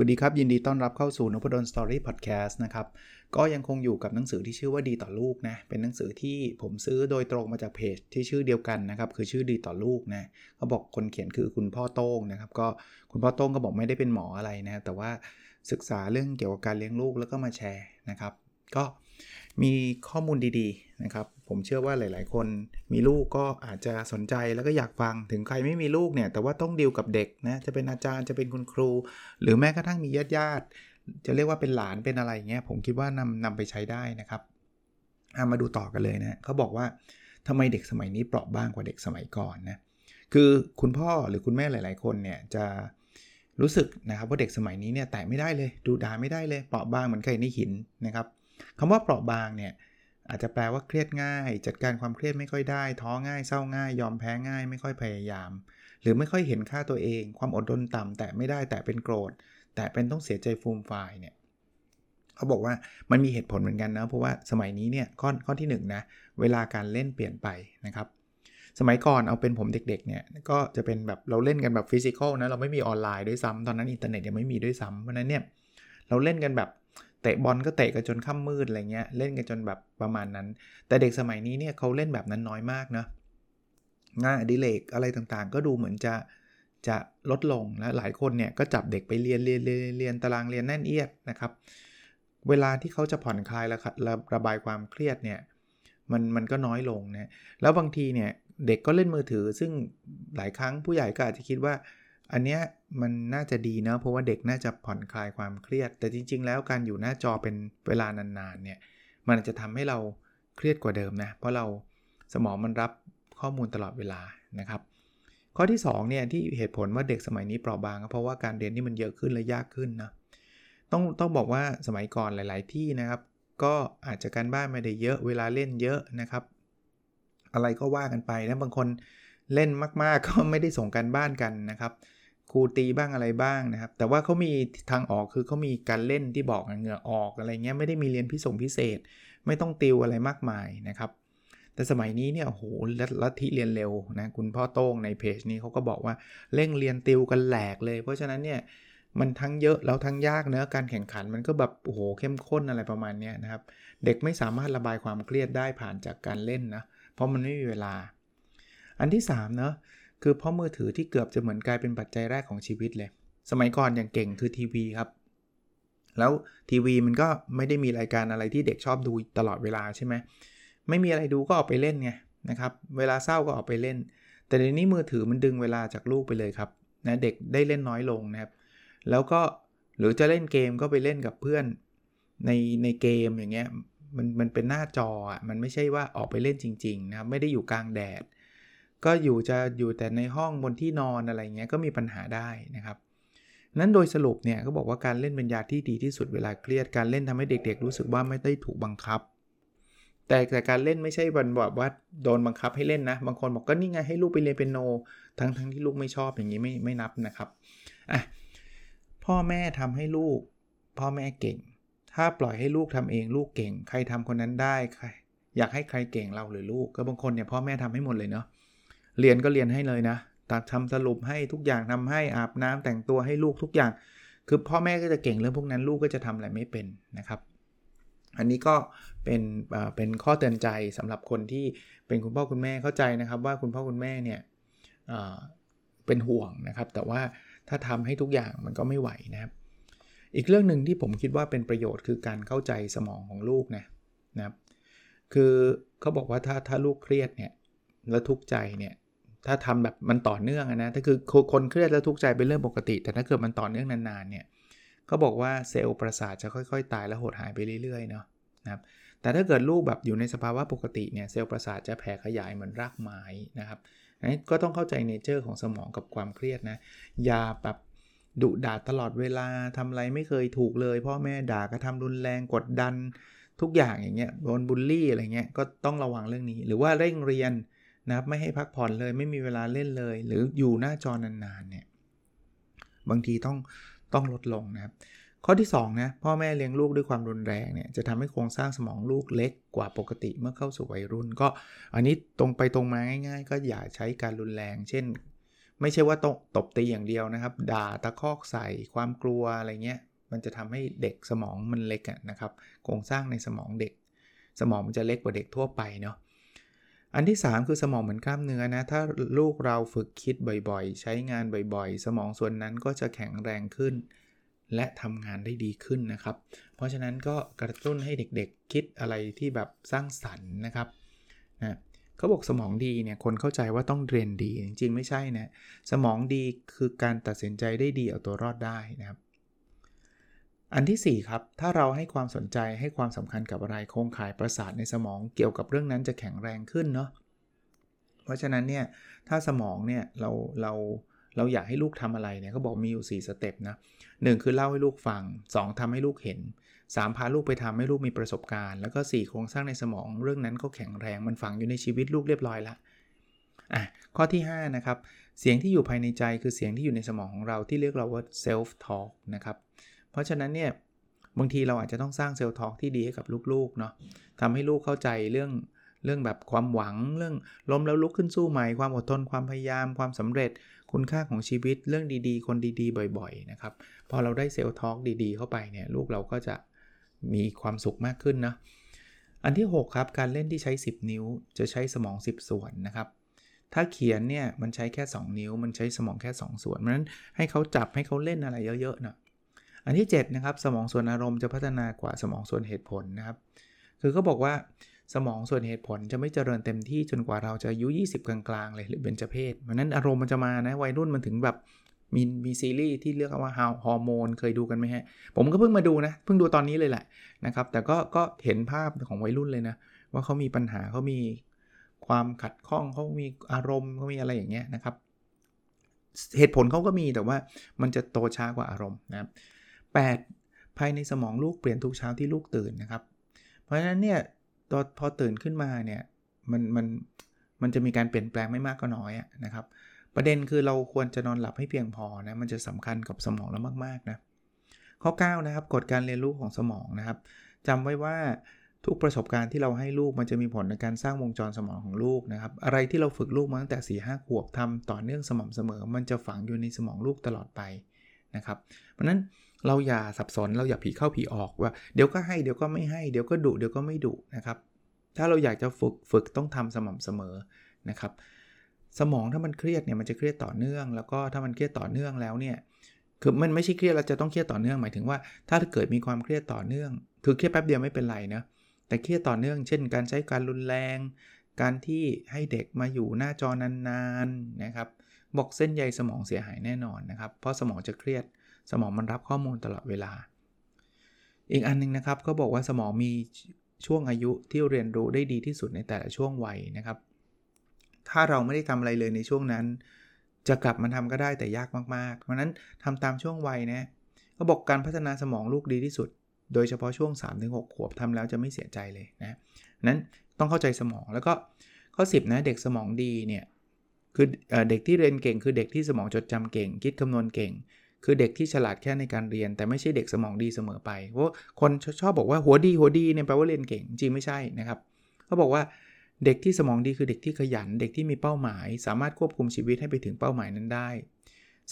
วัสดีครับ ยินดีต้อนรับเข้าสู่นพดลสตอรี่พอดแคสต์นะครับ ก็ยังคงอยู่กับหนังสือที่ชื่อว่าดีต่อลูกนะ เป็นหนังสือที่ผมซื้อโดยตรงมาจากเพจที่ชื่อเดียวกันนะครับ คือชื่อดีต่อลูกนะเขาบอกคนเขียนคือคุณพ่อโต้งนะครับ ก็คุณพ่อโต้งก็บอกไม่ได้เป็นหมออะไรนะ แต่ว่าศึกษาเรื่องเกี่ยวกับการเลี้ยงลูกแล้วก็มาแชร์นะครับ ก็ มีข้อมูลดีๆนะครับ ผมเชื่อว่าหลาย ๆ คนมีลูกก็อาจจะสนใจแล้วก็อยากฟังถึงใครไม่มีลูกเนี่ย แต่ว่าต้องดีลกับเด็กนะจะเป็นอาจารย์จะเป็นคุณครู หรือแม้กระทั่งมีญาติญาติจะเรียกว่าเป็นหลานเป็นอะไรเงี้ยผมคิดว่านำนำไปใช้ได้นะครับมาดูต่อกันเลยนะเขาบอกว่าทำไมเด็กสมัยนี้เปราะบางกว่าเด็กสมัยก่อนนะคือคุณพ่อหรือคุณแม่หลาย ๆ คนเนี่ยจะรู้สึกนะครับว่าเด็กสมัยนี้เนี่ยแตะไม่ได้เลย ดูดาไม่ได้เลยเปราะบางเหมือนไข่ในหินนะครับ คำว่าเปราะบางเนี่ยอาจจะแปลว่าเครียดง่าย จัดการความเครียดไม่ค่อยได้ ท้อง่ายเศร้าง่าย ยอมแพ้ง่าย ไม่ค่อยพยายาม หรือไม่ค่อยเห็นค่าตัวเอง ความอดทนต่ำแต่ไม่ได้แต่เป็นโกรธ แต่เป็นต้องเสียใจฟูมฟายเนี่ยเขาบอกว่ามันมีเหตุผลเหมือนกันนะเพราะว่าสมัยนี้เนี่ยข้อข้อที่1นนะเวลาการเล่นเปลี่ยนไปนะครับ สมัยก่อนเอาเป็นผมเด็กๆเนี่ยก็จะเป็นแบบเราเล่นกันแบบ physical นะเราไม่มีออนไลน์ด้วยซ้ำตอนนั้นอินเทอร์เน็ตยังไม่มีด้วยซ้ำเพราะนั้นเนี่ยเราเล่นกันแบบ เตะบอลก็เตะกันจนค่ำมืดอะไรเงี้ยเล่นกันจนแบบประมาณนั้น แต่เด็กสมัยนี้เนี่ยเขาเล่นแบบนั้นน้อยมากนะงานอดิเรกอะไรต่างๆ ก็ดูเหมือนจะจะลดลงและหลายคนเนี่ยก็จับเด็กไปเรียนเรียนเรียนเรียนตารางเรียนแน่นเอียดนะครับ เวลาที่เขาจะผ่อนคลายและระบายความเครียดเนี่ยมันมันก็น้อยลงนะแล้วบางทีเนี่ยเด็กก็เล่นมือถือ ซึ่งหลายครั้งผู้ใหญ่ก็อาจจะคิดว่า อันเนี้ยมันน่าจะดีนะเพราะว่าเด็กน่าจะผ่อนคลายความเครียด แต่จริง ๆ แล้วการอยู่หน้าจอเป็นเวลานานๆเนี่ยมันจะทำให้เราเครียดกว่าเดิมนะเพราะเราสมองมันรับข้อมูลตลอดเวลานะครับ ข้อที่2เนี่ยที่เหตุผลว่าเด็กสมัยนี้เปราะบางเพราะว่าการเรียนนี่มันเยอะขึ้นและยากขึ้นนะต้องต้องบอกว่าสมัยก่อนหลาย ๆ ที่นะครับ ก็อาจจะการบ้านไม่ได้เยอะเวลาเล่นเยอะนะครับ อะไรก็ว่ากันไปนะบางคนเล่นมาก ๆ ก็ไม่ได้ส่งกันบ้านกันนะครับ ครูตีบ้างอะไรบ้างนะครับ แต่ว่าเขามีทางออกคือเขามีการเล่นที่บอกเหงื่อออกอะไรเงี้ยไม่ได้มีเรียนพิส่งพิเศษ ไม่ต้องติวอะไรมากมายนะครับ แต่สมัยนี้เนี่ยโหลัทธิเรียนเร็วนะคุณพ่อโต้งในเพจนี้เขาก็บอกว่าเร่งเรียนติวกันแหลกเลย เพราะฉะนั้นเนี่ยมันทั้งเยอะแล้วทั้งยากเนื้อการแข่งขันมันก็แบบโอ้โหเข้มข้นอะไรประมาณนี้นะครับ เด็กไม่สามารถระบายความเครียดได้ผ่านจากการเล่นนะเพราะมันไม่มีเวลา อันที่3เนาะ คือเพราะมือถือที่เกือบจะเหมือนกลายเป็นปัจจัยแรกของชีวิตเลย สมัยก่อนอย่างเก่งคือทีวีครับ แล้วทีวีมันก็ไม่ได้มีรายการอะไรที่เด็กชอบดูตลอดเวลาใช่ไหมไม่มีอะไรดูก็ออกไปเล่นไงนะครับ เวลาเศร้าก็ออกไปเล่น แต่ในนี้มือถือมันดึงเวลาจากลูกไปเลยครับนะเด็กได้เล่นน้อยลงนะครับ แล้วก็หรือจะเล่นเกมก็ไปเล่นกับเพื่อนในในเกมอย่างเงี้ยมันมันเป็นหน้าจออะมันไม่ใช่ว่าออกไปเล่นจริงๆนะครับไม่ได้อยู่กลางแดด ก็อยู่จะอยู่แต่ในห้องบนที่นอนอะไรเงี้ยก็มีปัญหาได้นะครับ นั้นโดยสรุปเนี่ยก็บอกว่าการเล่นเป็นยาที่ดีที่สุดเวลาเครียดการเล่นทำให้เด็ก ๆ รู้สึกว่าไม่ได้ถูกบังคับ แต่แต่การเล่นไม่ใช่บันบอกว่าโดนบังคับให้เล่นนะ บางคนบอกก็นี่ไงให้ลูกไปเรียนเป็นโน ทั้งทั้งที่ลูกไม่ชอบอย่างนี้ไม่ไม่นับนะครับอะพ่อแม่ทำให้ลูก พ่อแม่เก่ง ถ้าปล่อยให้ลูกทำเองลูกเก่ง ใครทำคนนั้นได้ใครอยากให้ใครเก่งเราหรือลูก ก็บางคนเนี่ยพ่อแม่ทำให้หมดเลยเนาะ เรียนก็เรียนให้เลยนะตัดทำสรุปให้ทุกอย่างทำให้อาบน้ำแต่งตัวให้ลูกทุกอย่าง คือพ่อแม่ก็จะเก่งเรื่องพวกนั้นลูกก็จะทำอะไรไม่เป็นนะครับ อันนี้ก็เป็นเป็นข้อเตือนใจสำหรับคนที่เป็นคุณพ่อคุณแม่เข้าใจนะครับว่าคุณพ่อคุณแม่เนี่ยเป็นห่วงนะครับ แต่ว่าถ้าทำให้ทุกอย่างมันก็ไม่ไหวนะครับ อีกเรื่องหนึ่งที่ผมคิดว่าเป็นประโยชน์คือการเข้าใจสมองของลูกนะนะครับ คือเขาบอกว่าถ้าถ้าลูกเครียดเนี่ยแล้วทุกใจเนี่ย ถ้าทำแบบมันต่อเนื่องนะถ้าคือคนเครียดแล้วทุกข์ใจเป็นเรื่องปกติ แต่ถ้าเกิดมันต่อเนื่องนานๆเนี่ยเขาบอกว่าเซลล์ประสาทจะค่อยๆ ตายและหดหายไปเรื่อยๆเนาะนะครับแต่ถ้าเกิดลูกแบบอยู่ในสภาวะปกติเนี่ยเซลล์ประสาทจะแผ่ขยายเหมือนรากไม้นะครับนั้นก็ต้องเข้าใจ nature ของสมองกับความเครียดนะอย่าแบบดุด่าตลอดเวลาทำอะไรไม่เคยถูกเลย พ่อแม่ด่ากระทำรุนแรงกดดันทุกอย่างอย่างเงี้ยโดนบูลลี่อะไรเงี้ยก็ต้องระวังเรื่องนี้ หรือว่าเร่งเรียน นะครับไม่ให้พักผ่อนเลยไม่มีเวลาเล่นเลย หรืออยู่หน้าจอนานๆเนี่ยบางทีต้องต้องลดลงนะครับ ข้อที่2นะพ่อแม่เลี้ยงลูกด้วยความรุนแรงเนี่ยจะทำให้โครงสร้างสมองลูกเล็กกว่าปกติเมื่อเข้าสู่วัยรุ่น ก็อันนี้ตรงไปตรงมาง่าย ๆ ก็อย่าใช้การรุนแรง เช่น ไม่ใช่ว่าตตบตีอย่างเดียวนะครับ ด่าตะคอกใส่ความกลัวอะไรเงี้ยมันจะทำให้เด็กสมองมันเล็กนะครับ โครงสร้างในสมองเด็ก สมองมันจะเล็กกว่าเด็กทั่วไปเนาะ อันที่ 3 คือสมองเหมือนกล้ามเนื้อนะ ถ้าลูกเราฝึกคิดบ่อยๆ ใช้งานบ่อยๆ สมองส่วนนั้นก็จะแข็งแรงขึ้น และทำงานได้ดีขึ้นนะครับ เพราะฉะนั้นก็กระตุ้นให้เด็กๆ คิดอะไรที่แบบสร้างสรรค์นะครับนะเขาบอกสมองดีเนี่ยคนเข้าใจว่าต้องเรียนดีจริงๆ ไม่ใช่นะ สมองดีคือการตัดสินใจได้ดีเอาตัวรอดได้นะครับ อันที่ 4 ครับ ถ้าเราให้ความสนใจให้ความสำคัญกับอะไรโครงข่ายประสาทในสมองเกี่ยวกับเรื่องนั้นจะแข็งแรงขึ้นเนาะเพราะฉะนั้นเนี่ยถ้าสมองเนี่ยเราเราเราอยากให้ลูกทำอะไรเนี่ยเขาบอกมีอยู่ 4 สเต็ปนะหคือเล่าให้ลูกฟัง 2ทำให้ลูกเห็น 3 พาลูกไปทำให้ลูกมีประสบการณ์ แล้วก็ 4 โครงสร้างในสมองเรื่องนั้นก็แข็งแรงมันฝังอยู่ในชีวิตลูกเรียบร้อยละอะข้อที่ 5 นะครับ เสียงที่อยู่ภายในใจคือเสียงที่อยู่ในสมองของเราที่เรียกเราว่า self talk นะครับ เพราะฉะนั้นเนี่ยบางทีเราอาจจะต้องสร้างเซลล์ทอกที่ดีให้กับลูกๆเนาะทำให้ลูกเข้าใจเรื่องเรื่องแบบความหวังเรื่องล้มแล้วลุกขึ้นสู้ใหม่ความอดทนความพยายาม ความสำเร็จ คุณค่าของชีวิตเรื่องดีๆ คนดีๆ บ่อยๆนะครับพอเราได้เซลล์ทอกดีๆ เข้าไปเนี่ยลูกเราก็จะมีความสุขมากขึ้นนะอันที่ 6 ครับ การเล่นที่ใช้ 10 นิ้ว จะใช้สมอง 10 ส่วนนะครับ ถ้าเขียนเนี่ยมันใช้แค่ 2 นิ้ว มันใช้สมองแค่ 2 ส่วนเพราะนั้นให้เขาจับให้เขาเล่นอะไรเยอะๆนะ อันที่7นะครับสมองส่วนอารมณ์จะพัฒนากว่าสมองส่วนเหตุผลนะครับ คือเขาบอกว่าสมองส่วนเหตุผลจะไม่เจริญเต็มที่จนกว่าเราจะอายุ 20 กลางๆ เลยหรือเบญจเพศเพราะนั้นอารมณ์มันจะมานะวัยรุ่นมันถึงแบบมีมีซีรีส์ที่เรียกว่าฮอร์โมนเคยดูกันไหมฮะ ผมก็เพิ่งมาดูนะ เพิ่งดูตอนนี้เลยแหละนะครับ แต่ก็ก็เห็นภาพของวัยรุ่นเลยนะ ว่าเขามีปัญหาเขามีความขัดข้องเขามีอารมณ์เขามีอะไรอย่างเงี้ยนะครับ เหตุผลเขาก็มีแต่ว่ามันจะโตช้ากว่าอารมณ์นะครับ 8. ภายในสมองลูกเปลี่ยนทุกเช้าที่ลูกตื่นนะครับ เพราะฉะนั้นเนี่ยตอนพอตื่นขึ้นมาเนี่ยมันมันมันจะมีการเปลี่ยนแปลงไม่มากก็น้อยนะครับ ประเด็นคือเราควรจะนอนหลับให้เพียงพอนะมันจะสำคัญกับสมองเรามากๆนะข้อ 9 นะครับกฎการเรียนรู้ของสมองนะครับจำไว้ว่าทุกประสบการณ์ที่เราให้ลูกมันจะมีผลในการสร้างวงจรสมองของลูกนะครับ อะไรที่เราฝึกลูกมาตั้งแต่4ี่ห้าขวบทำต่อเนื่องสม่ำเสมอ มันจะฝังอยู่ในสมองลูกตลอดไปนะครับ เพราะนั้น เราอย่าสับสนเราอย่าผีเข้าผีออกว่าเดี๋ยวก็ให้เดี๋ยวก็ไม่ให้เดี๋ยวก็ดุเดี๋ยวก็ไม่ดุนะครับ ถ้าเราอยากจะฝึกฝึกต้องทำสม่ำเสมอนะครับ สมองถ้ามันเครียดเนี่ยมันจะเครียดต่อเนื่อง แล้วก็ถ้ามันเครียดต่อเนื่องแล้วเนี่ยคือมันไม่ใช่เครียดเราจะต้องเครียดต่อเนื่องหมายถึงว่า ถ้าเกิดมีความเครียดต่อเนื่อง คือเครียดแป๊บเดียวไม่เป็นไรนะแต่เครียดต่อเนื่องเช่น การใช้การรุนแรง การที่ให้เด็กมาอยู่หน้าจอนานๆนะครับบอกเส้นใยสมองเสียหายแน่นอนนะครับ เพราะสมองจะเครียด สมองมันรับข้อมูลตลอดเวลา อีกอันนึงนะครับก็บอกว่าสมองมีช่วงอายุที่เรียนรู้ได้ดีที่สุดในแต่ละช่วงวัยนะครับ ถ้าเราไม่ได้ทำอะไรเลยในช่วงนั้น จะกลับมาทำก็ได้แต่ยากมากๆ เพราะนั้นทำตามช่วงวัยนะก็บอกการพัฒนาสมองลูกดีที่สุด โดยเฉพาะช่วง 3-6 ขวบทำแล้วจะไม่เสียใจเลยนะนั้นต้องเข้าใจสมองแล้วก็ข้อ 10 นะเด็กสมองดีเนี่ยคือเด็กที่เรียนเก่งคือเด็กที่สมองจดจำเก่ง คิดคำนวณเก่ง คือเด็กที่ฉลาดแค่ในการเรียน แต่ไม่ใช่เด็กสมองดีเสมอไป เพราะคนชอบบอกว่าหัวดีหัวดีเนี่ยแปลว่าเรียนเก่งจริงไม่ใช่นะครับเขาบอกว่าเด็กที่สมองดีคือเด็กที่ขยัน เด็กที่มีเป้าหมาย สามารถควบคุมชีวิตให้ไปถึงเป้าหมายนั้นได้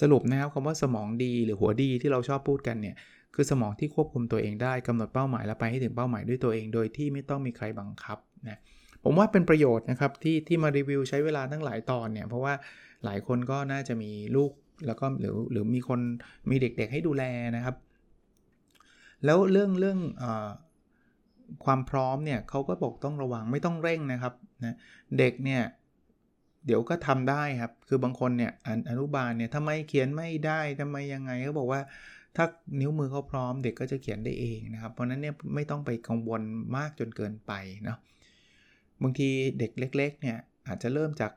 สรุปนะครับคำว่าสมองดีหรือหัวดีที่เราชอบพูดกันเนี่ยคือสมองที่ควบคุมตัวเองได้กำหนดเป้าหมายและไปให้ถึงเป้าหมายด้วยตัวเอง โดยที่ไม่ต้องมีใครบังคับนะผมว่าเป็นประโยชน์นะครับที่ที่มารีวิวใช้เวลาตั้งหลายตอนเนี่ยเพราะว่าหลายคนก็น่าจะมีลูก แล้วก็หรือหรือมีคนมีเด็กๆให้ดูแลนะครับ แล้วเรื่องเรื่องอความพร้อมเนี่ยเขาก็บอกต้องระวังไม่ต้องเร่งนะครับนะเด็กเนี่ยเดี๋ยวก็ทำได้ครับ คือบางคนเนี่ยอนุบาลเนี่ยทำไมเขียนไม่ได้ทำไมยังไงเขาบอกว่าถ้านิ้วมือเขาพร้อมเด็กก็จะเขียนได้เองนะครับ เพราะนั้นเนี่ยไม่ต้องไปกังวลมากจนเกินไปเนาะบางทีเด็กเล็กๆเนี่ยอาจจะเริ่มจาก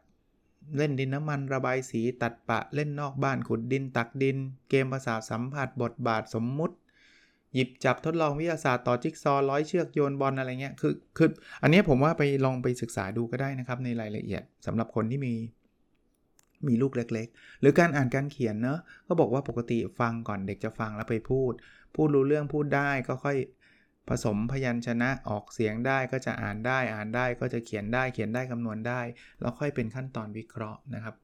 เล่นดินน้ำมันระบายสีตัดปะเล่นนอกบ้านขุดดินตักดิน เกมภาษาสัมผัสบทบาทสมมุติ หยิบจับทดลองวิทยาศาสตร์ต่อจิ๊กซอร้อยเชือกโยนบอลอะไรเงี้ยคือคืออันนี้ผมว่าไปลองไปศึกษาดูก็ได้นะครับในรายละเอียดสำหรับคนที่มีมีลูกเล็ก ๆ หรือการอ่านการเขียนเนอะก็บอกว่าปกติฟังก่อนเด็กจะฟังแล้วไปพูด พูดรู้เรื่องพูดได้ก็ค่อย ผสมพยัญชนะออกเสียงได้ก็จะอ่านได้อ่านได้ก็จะเขียนได้เขียนได้คำนวณได้ แล้วค่อยเป็นขั้นตอนวิเคราะห์นะครับ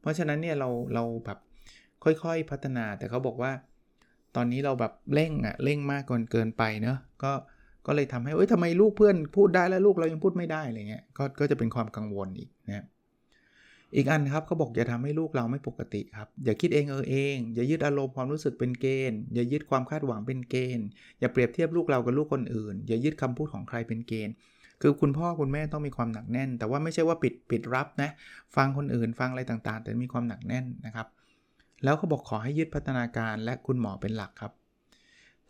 เพราะฉะนั้นเนี่ยเราเราแบบค่อยๆพัฒนาแต่เขาบอกว่า ตอนนี้เราแบบเร่งอะเร่งมากเกินเกินไปเนอะก็ก็เลยทำให้เอ้ยทำไมลูกเพื่อนพูดได้แล้วลูกเรายังพูดไม่ได้อะไรเงี้ยก็ก็จะเป็นความกังวลอีกนะ อีกอันครับเขาบอกอย่าทำให้ลูกเราไม่ปกติครับ อย่าคิดเองเออเอง อย่ายึดอารมณ์ความรู้สึกเป็นเกณฑ์ อย่ายึดความคาดหวังเป็นเกณฑ์ อย่าเปรียบเทียบลูกเรากับลูกคนอื่น อย่ายึดคำพูดของใครเป็นเกณฑ์ คือคุณพ่อคุณแม่ต้องมีความหนักแน่น แต่ว่าไม่ใช่ว่าปิดปิดรับนะ ฟังคนอื่นฟังอะไรต่างๆ แต่มีความหนักแน่นนะครับ แล้วเขาบอกขอให้ยึดพัฒนาการและคุณหมอเป็นหลักครับ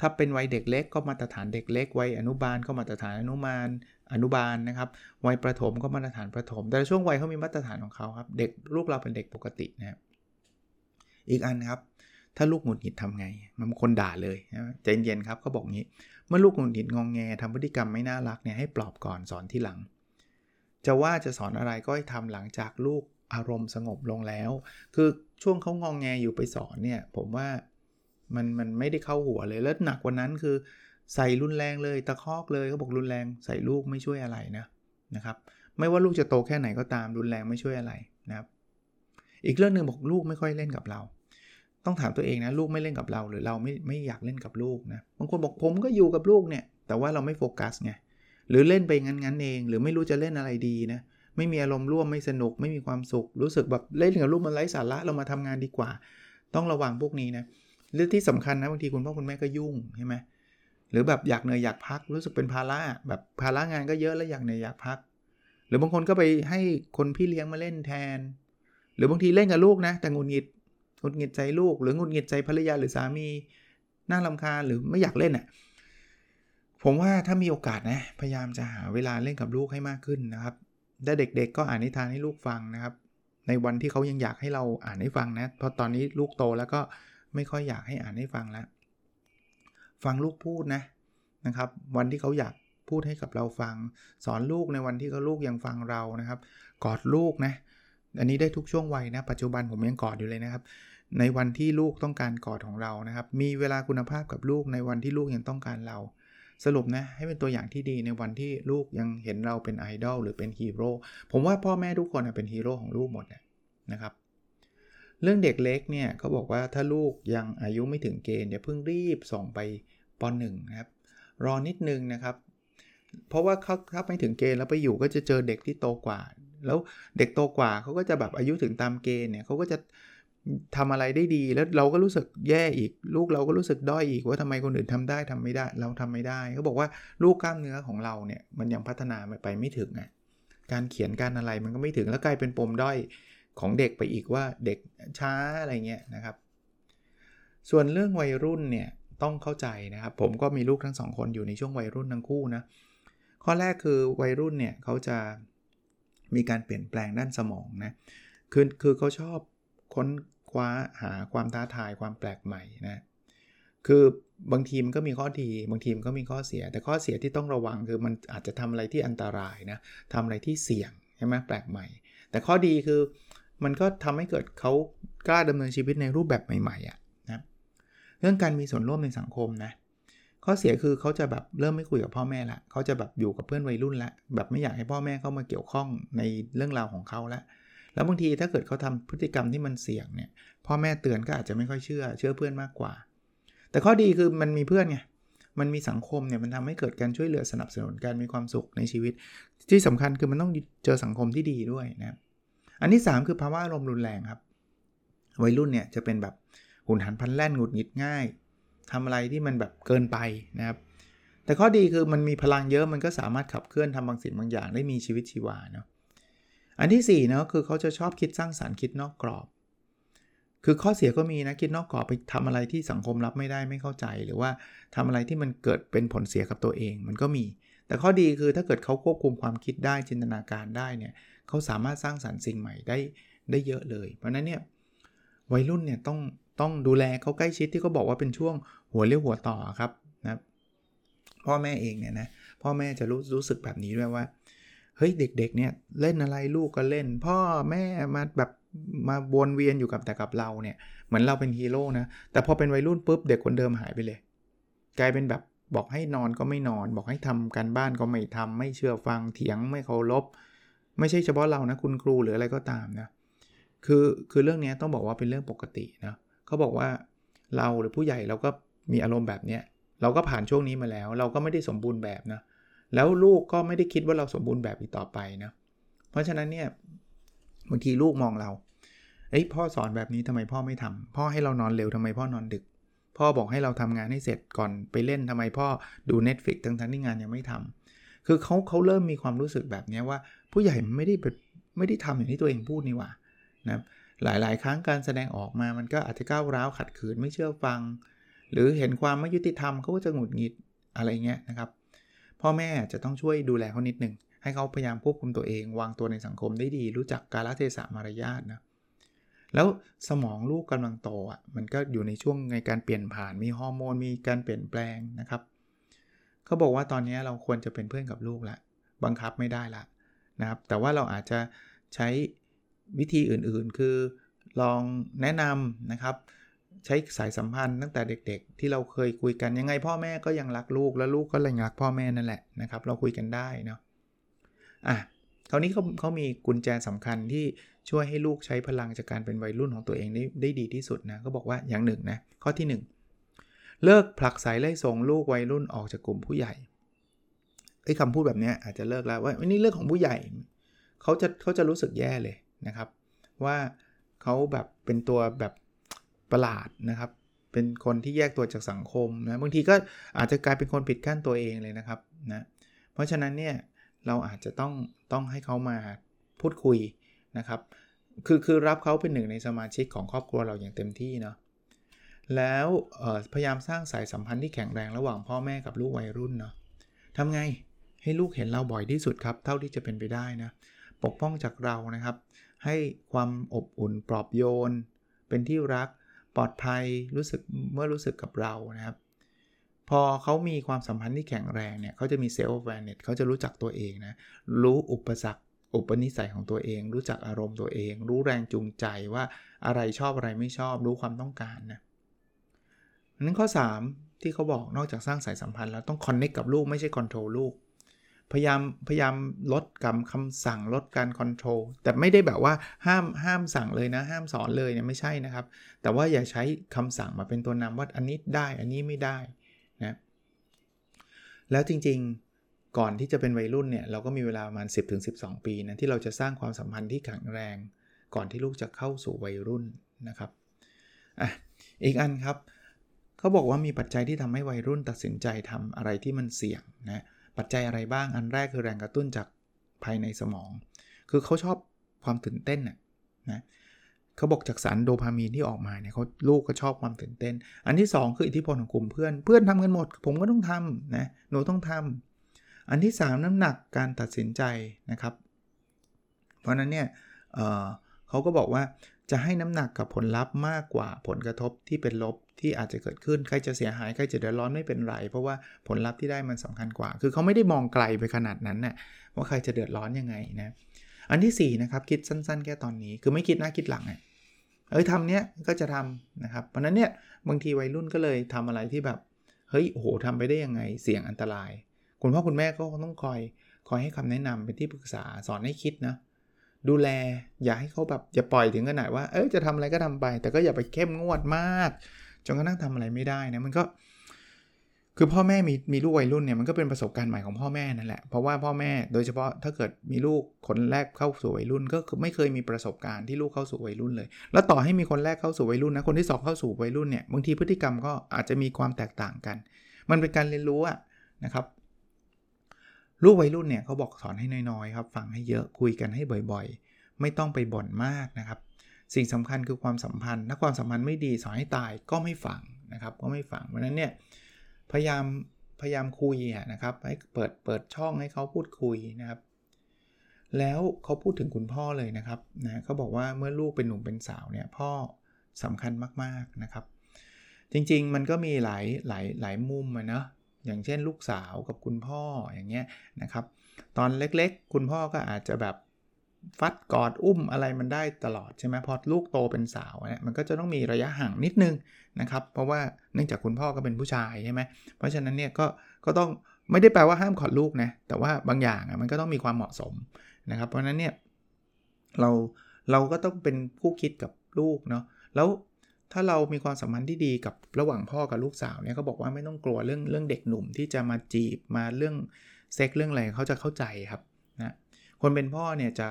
ถ้าเป็นวัยเด็กเล็กก็มาตรฐานเด็กเล็กวัยอนุบาลก็มาตรฐานอนุบาล อนุบาลนะครับ วัยประถมก็มาตรฐานประถม แต่ช่วงวัยเขามีมาตรฐานของเขาครับ เด็กลูกเราเป็นเด็กปกตินะครับอีกอันครับ ถ้าลูกหงุดหงิดทำไงมันคนด่าเลยใจเย็นครับเขาบอกงี้ เมื่อลูกหงุดหงิดงองแงทำพฤติกรรมไม่น่ารักเนี่ยให้ปลอบก่อนสอนที่หลัง จะว่าจะสอนอะไรก็ให้ทำหลังจากลูกอารมณ์สงบลงแล้ว คือช่วงเขางองแงอยู่ไปสอนเนี่ย ผมว่ามันมันไม่ได้เข้าหัวเลยแล้วหนักกว่านั้นคือ ใส่รุนแรงเลยตะคอกเลยเขาบอกรุนแรงใส่ลูกไม่ช่วยอะไรนะนะครับไม่ว่าลูกจะโตแค่ไหนก็ตามรุนแรงไม่ช่วยอะไรนะครับ อีกเรื่องหนึ่งบอกลูกไม่ค่อยเล่นกับเรา ต้องถามตัวเองนะลูกไม่เล่นกับเราหรือเราไม่ไม่อยากเล่นกับลูกนะบางคนบอกผมก็อยู่กับลูกเนี่ยแต่ว่าเราไม่โฟกัสไงหรือเล่นไปงั้นๆเอง หรือไม่รู้จะเล่นอะไรดีนะไม่มีอารมณ์ร่วมไม่สนุกไม่มีความสุข รู้สึกแบบเล่นกับลูกมันไร้สาระเรามาทำงานดีกว่า ต้องระวังพวกนี้นะเรื่องที่สำคัญนะบางทีคุณพ่อคุณแม่ก็ยุ่งใช่ไหม หรือแบบอยากเหนื่อยอยากพักรู้สึกเป็นภาระแบบภาระงานก็เยอะแล้วอยากเหนื่อยอยากพัก หรือบางคนก็ไปให้คนพี่เลี้ยงมาเล่นแทน หรือบางทีเล่นกับลูกนะ แต่งุนงิดงุนงิดใจลูก หรืองุนงิดใจภรรยาหรือสามีน่าลำคาญหรือไม่อยากเล่นอะ่ะผมว่าถ้ามีโอกาสนะพยายามจะหาเวลาเล่นกับลูกให้มากขึ้นนะครับถ้าเด็กๆก็อ่านนิทานให้ลูกฟังนะครับ ในวันที่เขายังอยากให้เราอ่านให้ฟังนะเพราะตอนนี้ลูกโตแล้วก็ไม่ค่อยอยากให้อ่านให้ฟังแล้ว ฟังลูกพูดนะนะครับ วันที่เขาอยากพูดให้กับเราฟัง สอนลูกในวันที่เขาลูกยังฟังเรานะครับ กอดลูกนะอันนี้ได้ทุกช่วงวัยนะ ปัจจุบันผมยังกอดอยู่เลยนะครับ ในวันที่ลูกต้องการกอดของเรานะครับ มีเวลาคุณภาพกับลูกในวันที่ลูกยังต้องการเรา สรุปนะ ให้เป็นตัวอย่างที่ดีในวันที่ลูกยังเห็นเราเป็นไอดอลหรือเป็นฮีโร่ผมว่าพ่อแม่ทุกคนเป็นฮีโร่ของลูกหมดนะครับ เรื่องเด็กเล็กเนี่ยเขาบอกว่าถ้าลูกยังอายุไม่ถึงเกณฑ์อย่าเพิ่งรีบส่งไป ป .1 นะครับรอนิดนึงนะครับ เพราะว่าเขาถ้าไม่ถึงเกณฑ์แล้วไปอยู่ก็จะเจอเด็กที่โตกว่า แล้วเด็กโตกว่าเขาก็จะแบบอายุถึงตามเกณฑ์เนี่ยเขาก็จะทำอะไรได้ดีแล้วเราก็รู้สึกแย่อีก ลูกเราก็รู้สึกด้อยอีกว่าทำไมคนอื่นทำได้ทำไม่ได้ เราทำไม่ได้เขาบอกว่าลูกกล้ามเนื้อของเราเนี่ยมันยังพัฒนาไปไม่ถึงอะการเขียนการอะไรมันก็ไม่ถึงแล้วกลายเป็นปมด้อยของเด็กไปอีกว่าเด็กช้าอะไรเงี้ยนะครับ ส่วนเรื่องวัยรุ่นเนี่ย ต้องเข้าใจนะครับ ผมก็มีลูกทั้งสองคนอยู่ในช่วงวัยรุ่นทั้งคู่นะ ข้อแรกคือวัยรุ่นเนี่ยเขาจะมีการเปลี่ยนแปลงด้านสมองนะ คือคือเขาชอบค้นคว้าหาความท้าทายความแปลกใหม่นะ คือบางทีมันก็มีข้อดี บางทีมันก็มีข้อเสีย แต่ข้อเสียที่ต้องระวังคือมันอาจจะทำอะไรที่อันตรายนะทำอะไรที่เสี่ยงใช่ไหมแปลกใหม่ แต่ข้อดีคือมันก็ทำให้เกิดเขากล้าดำเนินชีวิตในรูปแบบใหม่ๆอะ่ะ เรื่องการมีส่วนร่วมในสังคมนะข้อเสียคือเขาจะแบบเริ่มไม่คุยกับพ่อแม่ละเขาจะแบบอยู่กับเพื่อนวัยรุ่นละแบบไม่อยากให้พ่อแม่เข้ามาเกี่ยวข้องในเรื่องราวของเขาละแล้วบางทีถ้าเกิดเขาทำพฤติกรรมที่มันเสี่ยงเนี่ยพ่อแม่เตือนก็อาจจะไม่ค่อยเชื่อ เชื่อเพื่อนมากกว่า แต่ข้อดีคือมันมีเพื่อนไงมันมีสังคมเนี่ยมันทำให้เกิดการช่วยเหลือสนับสนุนการมีความสุขในชีวิต ที่สำคัญคือมันต้องเจอสังคมที่ดีด้วยนะอันที่ 3 คือภาวะอารมณ์รุนแรงครับ วัยรุ่นเนี่ยจะเป็นแบบ หุนหันพันแล่นหงุดหงิดง่ายทำอะไรที่มันแบบเกินไปนะครับ แต่ข้อดีคือมันมีพลังเยอะมันก็สามารถขับเคลื่อนทำบางสิ่งบางอย่างได้มีชีวิตชีวาเนาะอันที่4เนาะคือเขาจะชอบคิดสร้างสารรค์คิดนอกกรอบ คือข้อเสียก็มีนะคิดนอกกรอบไปทำอะไรที่สังคมรับไม่ได้ไม่เข้าใจ หรือว่าทำอะไรที่มันเกิดเป็นผลเสียกับตัวเอง มันก็มี แต่ข้อดีคือถ้าเกิดเขาควบคุมความคิดได้จินตนาการได้เนี่ยเขาสามารถสร้างสารรค์สิ่งใหม่ได้ได้เยอะเลย เพราะนั้นเนี่ยวัยรุ่นเนี่ยต้อง ต้องดูแลเขาใกล้ชิดที่เขาบอกว่าเป็นช่วงหัวเลี้ยวหัวต่อครับนะพ่อแม่เองเนี่ยนะพ่อแม่จะรู้รู้สึกแบบนี้ด้วยว่าเฮ้ยเด็กๆเนี่ยเล่นอะไรลูกก็เล่น พ่อแม่มาแบบมาวนเวียนอยู่กับแต่กับเราเนี่ยเหมือนเราเป็นฮีโร่นะแต่พอเป็นวัยรุ่นปุ๊บเด็กคนเดิมหายไปเลย กลายเป็นแบบบอกให้นอนก็ไม่นอน บอกให้ทำการบ้านก็ไม่ทำไม่เชื่อฟังเถียงไม่เคารพไม่ใช่เฉพาะเรานะคุณครูหรืออะไรก็ตามนะคือคือเรื่องนี้ต้องบอกว่าเป็นเรื่องปกตินะ เขาบอกว่าเราหรือผู้ใหญ่เราก็มีอารมณ์แบบเนี้ยเราก็ผ่านช่วงนี้มาแล้ว เราก็ไม่ได้สมบูรณ์แบบนะแล้วลูกก็ไม่ได้คิดว่าเราสมบูรณ์แบบอีกต่อไปนะเพราะฉะนั้นเนี่ยบางทีลูกมองเราเอ้ยพ่อสอนแบบนี้ทำไมพ่อไม่ทำพ่อให้เรานอนเร็วทำไมพ่อนอนดึก พ่อบอกให้เราทำงานให้เสร็จก่อนไปเล่นทำไมพ่อดู Netflix ทั้งทั้งที่งานยังไม่ทำคือเขาเขาเริ่มมีความรู้สึกแบบนี้ว่า ผู้ใหญ่ไม่ได้ไม่ได้ทำอย่างที่ตัวเองพูดนี่หว่านะ หลายๆ ครั้งการแสดงออกมามันก็อาจจะก้าวร้าวขัดขืนไม่เชื่อฟัง หรือเห็นความไม่ยุติธรรมเขาก็จะหงุดหงิดอะไรเงี้ยนะครับ พ่อแม่จะต้องช่วยดูแลเขานิดนึงให้เขาพยายามควบคุมตัวเองวางตัวในสังคมได้ดี รู้จักกาลเทศะมารยาทนะแล้วสมองลูกกำลังโตอะมันก็อยู่ในช่วงในการเปลี่ยนผ่านมีฮอร์โมนมีการเปลี่ยนแปลงนะครับเขาบอกว่าตอนนี้เราควรจะเป็นเพื่อนกับลูกละบังคับไม่ได้ละนะครับแต่ว่าเราอาจจะใช้ วิธีอื่นๆ คือลองแนะนำนะครับ ใช้สายสัมพันธ์ตั้งแต่เด็กๆ ที่เราเคยคุยกันยังไงพ่อแม่ก็ยังรักลูกแล้วลูกก็ยังรักพ่อแม่นั่นแหละนะครับ เราคุยกันได้เนาะอะคราวนี้เขาเขามีกุญแจสำคัญที่ช่วยให้ลูกใช้พลังจากการเป็นวัยรุ่นของตัวเองได้ได้ดีที่สุดนะก็บอกว่าอย่างหนึ่งนะข้อที่ 1 เลิกผลักสายไล่ส่งลูกวัยรุ่นออกจากกลุ่มผู้ใหญ่ไอ้คำพูดแบบนี้อาจจะเลิกแล้วว่านี่เรื่องของผู้ใหญ่เขาจะเขาจะรู้สึกแย่เลย นะครับ ว่าเขาแบบเป็นตัวแบบประหลาดนะครับ เป็นคนที่แยกตัวจากสังคมนะบางทีก็อาจจะกลายเป็นคนผิดขั้นตัวเองเลยนะครับนะเพราะฉะนั้นเนี่ยเราอาจจะต้องต้องให้เขามาพูดคุยนะครับ คือคือรับเขาเป็นหนึ่งในสมาชิกของครอบครัวเราอย่างเต็มที่เนาะแล้วพยายามสร้างสายสัมพันธ์ที่แข็งแรงระหว่างพ่อแม่กับลูกวัยรุ่นเนาะทำไงให้ลูกเห็นเราบ่อยที่สุดครับ เท่าที่จะเป็นไปได้นะ ปกป้องจากเรานะครับ ให้ความอบอุ่นปลอบโยน เป็นที่รักปลอดภัยรู้สึกเมื่อรู้สึกกับเรานะครับ พอเขามีความสัมพันธ์ที่แข็งแรงเนี่ยเขาจะมี self-awareness เขาจะรู้จักตัวเองนะรู้อุปสรรคอุปนิสัยของตัวเอง รู้จักอารมณ์ตัวเอง รู้แรงจูงใจว่าอะไรชอบอะไรไม่ชอบ รู้ความต้องการนะนั้นข้อ 3 ที่เขาบอกนอกจากสร้างสายสัมพันธ์แล้วต้อง connect กับลูกไม่ใช่ control ลูก พยายามพยายามลดกรรมคำสั่งลดการ control แต่ไม่ได้แบบว่าห้ามห้ามสั่งเลยนะ ห้ามสอนเลยเนี่ยไม่ใช่นะครับ แต่ว่าอย่าใช้คำสั่งมาเป็นตัวนำว่าอันนี้ได้อันนี้ไม่ได้นะแล้วจริงๆก่อนที่จะเป็นวัยรุ่นเนี่ยเราก็มีเวลาประมาณ 10-12 ปีนะที่เราจะสร้างความสัมพันธ์ที่แข็งแรง ก่อนที่ลูกจะเข้าสู่วัยรุ่นนะครับอะอีกอันครับเขาบอกว่ามีปัจจัยที่ทำให้วัยรุ่นตัดสินใจทำอะไรที่มันเสี่ยงนะ ปัจจัยอะไรบ้างอันแรกคือแรงกระตุ้นจากภายในสมอง คือเขาชอบความตื่นเต้นน่ะนะเขาบอกจากสารโดพามีนที่ออกมาเนี่ยเขาลูกก็ชอบความตื่นเต้น อันที่ 2 คืออิทธิพลของกลุ่มเพื่อน เพื่อนทำกันหมด ผมก็ต้องทำนะหนูต้องทำอันที่ 3 น้ำหนักการตัดสินใจนะครับ เพราะนั้นเนี่ยเเขาก็บอกว่า จะให้น้ำหนักกับผลลัพธ์มากกว่าผลกระทบที่เป็นลบที่อาจจะเกิดขึ้น ใครจะเสียหาย ใครจะเดือดร้อนไม่เป็นไร เพราะว่าผลลัพธ์ที่ได้มันสำคัญกว่า คือเขาไม่ได้มองไกลไปขนาดนั้นนะ่ะว่าใครจะเดือดร้อนยังไงนะ อันที่4นะครับคิดสั้นๆ แค่ตอนนี้ คือไม่คิดหน้าคิดหลังไงเอ้ยทำเนี้ยก็จะทำนะครับเพราะนั้นเนี่ยบางทีวัยรุ่นก็เลยทำอะไรที่แบบเฮ้ยโอ้โหทำไปได้ยังไงเสี่ยงอันตราย คุณพ่อคุณแม่ก็ต้องคอยคอยให้คำแนะนำเป็นที่ปรึกษาสอนให้คิดนะ ดูแล อย่าให้เขาแบบอย่าปล่อยถึงขนาดว่าเออจะทำอะไรก็ทำไป แต่ก็อย่าไปเข้มงวดมากจนกระทั่งทำอะไรไม่ได้นะมันก็ คือพ่อแม่มีมีลูกวัยรุ่นเนี่ยมันก็เป็นประสบการณ์ใหม่ของพ่อแม่นั่นแหละเพราะว่าพ่อแม่โดยเฉพาะถ้าเกิดมีลูกคนแรกเข้าสู่วัยรุ่น ก็คือไม่เคยมีประสบการณ์ที่ลูกเข้าสู่วัยรุ่นเลย แล้วต่อให้มีคนแรกเข้าสู่วัยรุ่นนะคนที่2เข้าสู่วัยรุ่นเนี่ยบางทีพฤติกรรมก็อาจจะมีความแตกต่างกัน มันเป็นการเรียนรู้อะนะครับ ลูกวัยรุ่นเนี่ยเขาบอกสอนให้น้อยๆครับฟังให้เยอะคุยกันให้บ่อยๆ ไม่ต้องไปบ่นมากนะครับ สิ่งสำคัญคือความสัมพันธ์ถ้าความสัมพันธ์ไม่ดีสอนให้ตายก็ไม่ฟังนะครับ ก็ไม่ฟังเพราะนั้นเนี่ยพยายามพยายามคุยนะครับให้เปิดเปิดช่องให้เขาพูดคุยนะครับ แล้วเขาพูดถึงคุณพ่อเลยนะครับนะเขาบอกว่าเมื่อลูกเป็นหนุ่มเป็นสาวเนี่ยพ่อสำคัญมากๆนะครับ จริงๆมันก็มีหลายหลายหลายมุมนะ อย่างเช่นลูกสาวกับคุณพ่ออย่างเงี้ยนะครับ ตอนเล็กๆ คุณพ่อก็อาจจะแบบฟัดกอดอุ้มอะไรมันได้ตลอดใช่ไหมพอลูกโตเป็นสาวเนี่ยมันก็จะต้องมีระยะห่างนิดนึงนะครับ เพราะว่าเนื่องจากคุณพ่อก็เป็นผู้ชายใช่ไหมเพราะฉะนั้นเนี่ยก็ก็ต้องไม่ได้แปลว่าห้ามกอดลูกนะแต่ว่าบางอย่างอะมันก็ต้องมีความเหมาะสมนะครับ เพราะฉะนั้นเนี่ยเราเราก็ต้องเป็นผู้คิดกับลูกเนาะแล้ว ถ้าเรามีความสัมพันธ์ที่ดีกับระหว่างพ่อกับลูกสาวเนี่ยเขาบอกว่าไม่ต้องกลัวเรื่องเรื่องเด็กหนุ่มที่จะมาจีบมาเรื่องเซ็กเรื่องอะไรเขาจะเข้าใจครับนะคนเป็นพ่อเนี่ยจะ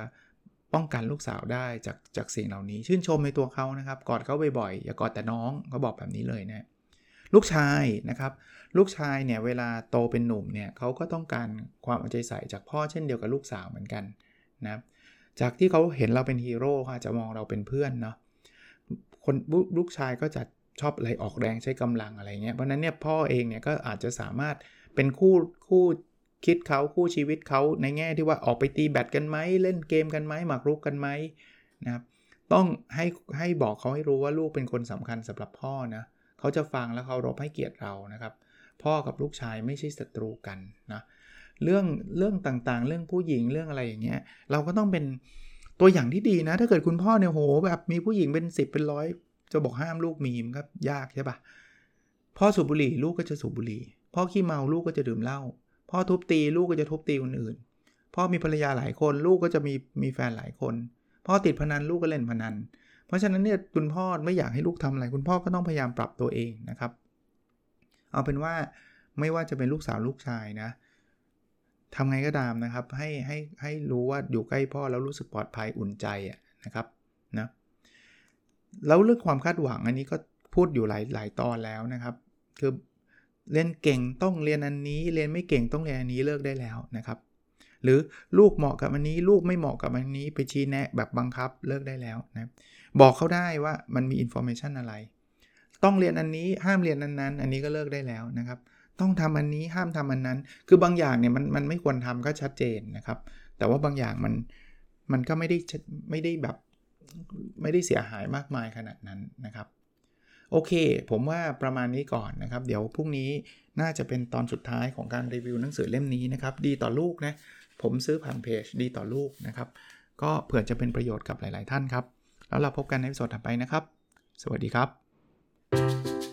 ป้องกันลูกสาวได้จากจากสิ่งเหล่านี้ ชื่นชมในตัวเขานะครับ กอดเขาบ่อยๆอย่ากอดแต่น้องเขาบอกแบบนี้เลยนะลูกชายนะครับ ลูกชายเนี่ยเวลาโตเป็นหนุ่มเนี่ยเขาก็ต้องการความเอาใจใส่จากพ่อเช่นเดียวกับลูกสาวเหมือนกันนะจากที่เขาเห็นเราเป็นฮีโร่เขาจะมองเราเป็นเพื่อนเนาะ คนลูกชายก็จะชอบอะไรออกแรงใช้กำลังอะไรเงี้ยเพราะนั้นเนี่ยพ่อเองเนี่ยก็อาจจะสามารถเป็นคู่คู่คิดเขาคู่ชีวิตเขาในแง่ที่ว่าออกไปตีแบดกันไหมเล่นเกมกันไหมหมากรุกกันไหมนะครับต้องให้ให้บอกเขาให้รู้ว่าลูกเป็นคนสำคัญสำหรับพ่อนะเขาจะฟังแล้วเขารบให้เกียรติเรานะครับ พ่อกับลูกชายไม่ใช่ศัตรูกันนะเรื่องเรื่องต่างๆ เรื่องผู้หญิงเรื่องอะไรอย่างเงี้ยเราก็ต้องเป็น ตัวอย่างที่ดีนะ ถ้าเกิดคุณพ่อเนี่ยโหแบบมีผู้หญิงเป็น10เป็นร้อยจะบอกห้ามลูกมีมันก็ยากใช่ปะพ่อสูบบุหรี่ลูกก็จะสูบบุหรี่ พ่อขี้เมาลูกก็จะดื่มเหล้าพ่อทุบตีลูกก็จะทุบตีคนอื่น พ่อมีภรรยาหลายคน ลูกก็จะมีมีแฟนหลายคน พ่อติดพนันลูกก็เล่นพนัน เพราะฉะนั้นเนี่ยคุณพ่อไม่อยากให้ลูกทำอะไร คุณพ่อก็ต้องพยายามปรับตัวเองนะครับ เอาเป็นว่าไม่ว่าจะเป็นลูกสาวลูกชายนะ ทำไงก็ตามนะครับให้ให้ให้รู้ว่าอยู่ใกล้พ่อแล้วรู้สึกปลอดภัยอุ่นใจนะครับนะแล้วเรื่องความคาดหวังอันนี้ก็พูดอยู่หลายหลายตอนแล้วนะครับ คือเรียนเก่งต้องเรียนอันนี้ เรียนไม่เก่งต้องเรียนอันนี้เลิกได้แล้วนะครับ หรือลูกเหมาะกับอันนี้ ลูกไม่เหมาะกับอันนี้ไปชี้แนะแบบบังคับเลิกได้แล้วนะบอกเขาได้ว่ามันมี information อะไร ต้องเรียนอันนี้ห้ามเรียนอันนั้น อันนี้ก็เลิกได้แล้วนะครับ ต้องทำอันนี้ห้ามทำอันนั้น คือบางอย่างเนี่ยมันมันไม่ควรทำก็ชัดเจนนะครับ แต่ว่าบางอย่างมันมันก็ไม่ได้ไม่ได้แบบไม่ได้เสียหายมากมายขนาดนั้นนะครับ โอเค ผมว่าประมาณนี้ก่อนนะครับ เดี๋ยวพรุ่งนี้น่าจะเป็นตอนสุดท้ายของการรีวิวหนังสือเล่มนี้นะครับ ดีต่อลูกนะผมซื้อผ่านเพจดีต่อลูกนะครับ ก็เผื่อจะเป็นประโยชน์กับหลาย ๆ ท่านครับ แล้วเราพบกันในสดถัดไปนะครับ สวัสดีครับ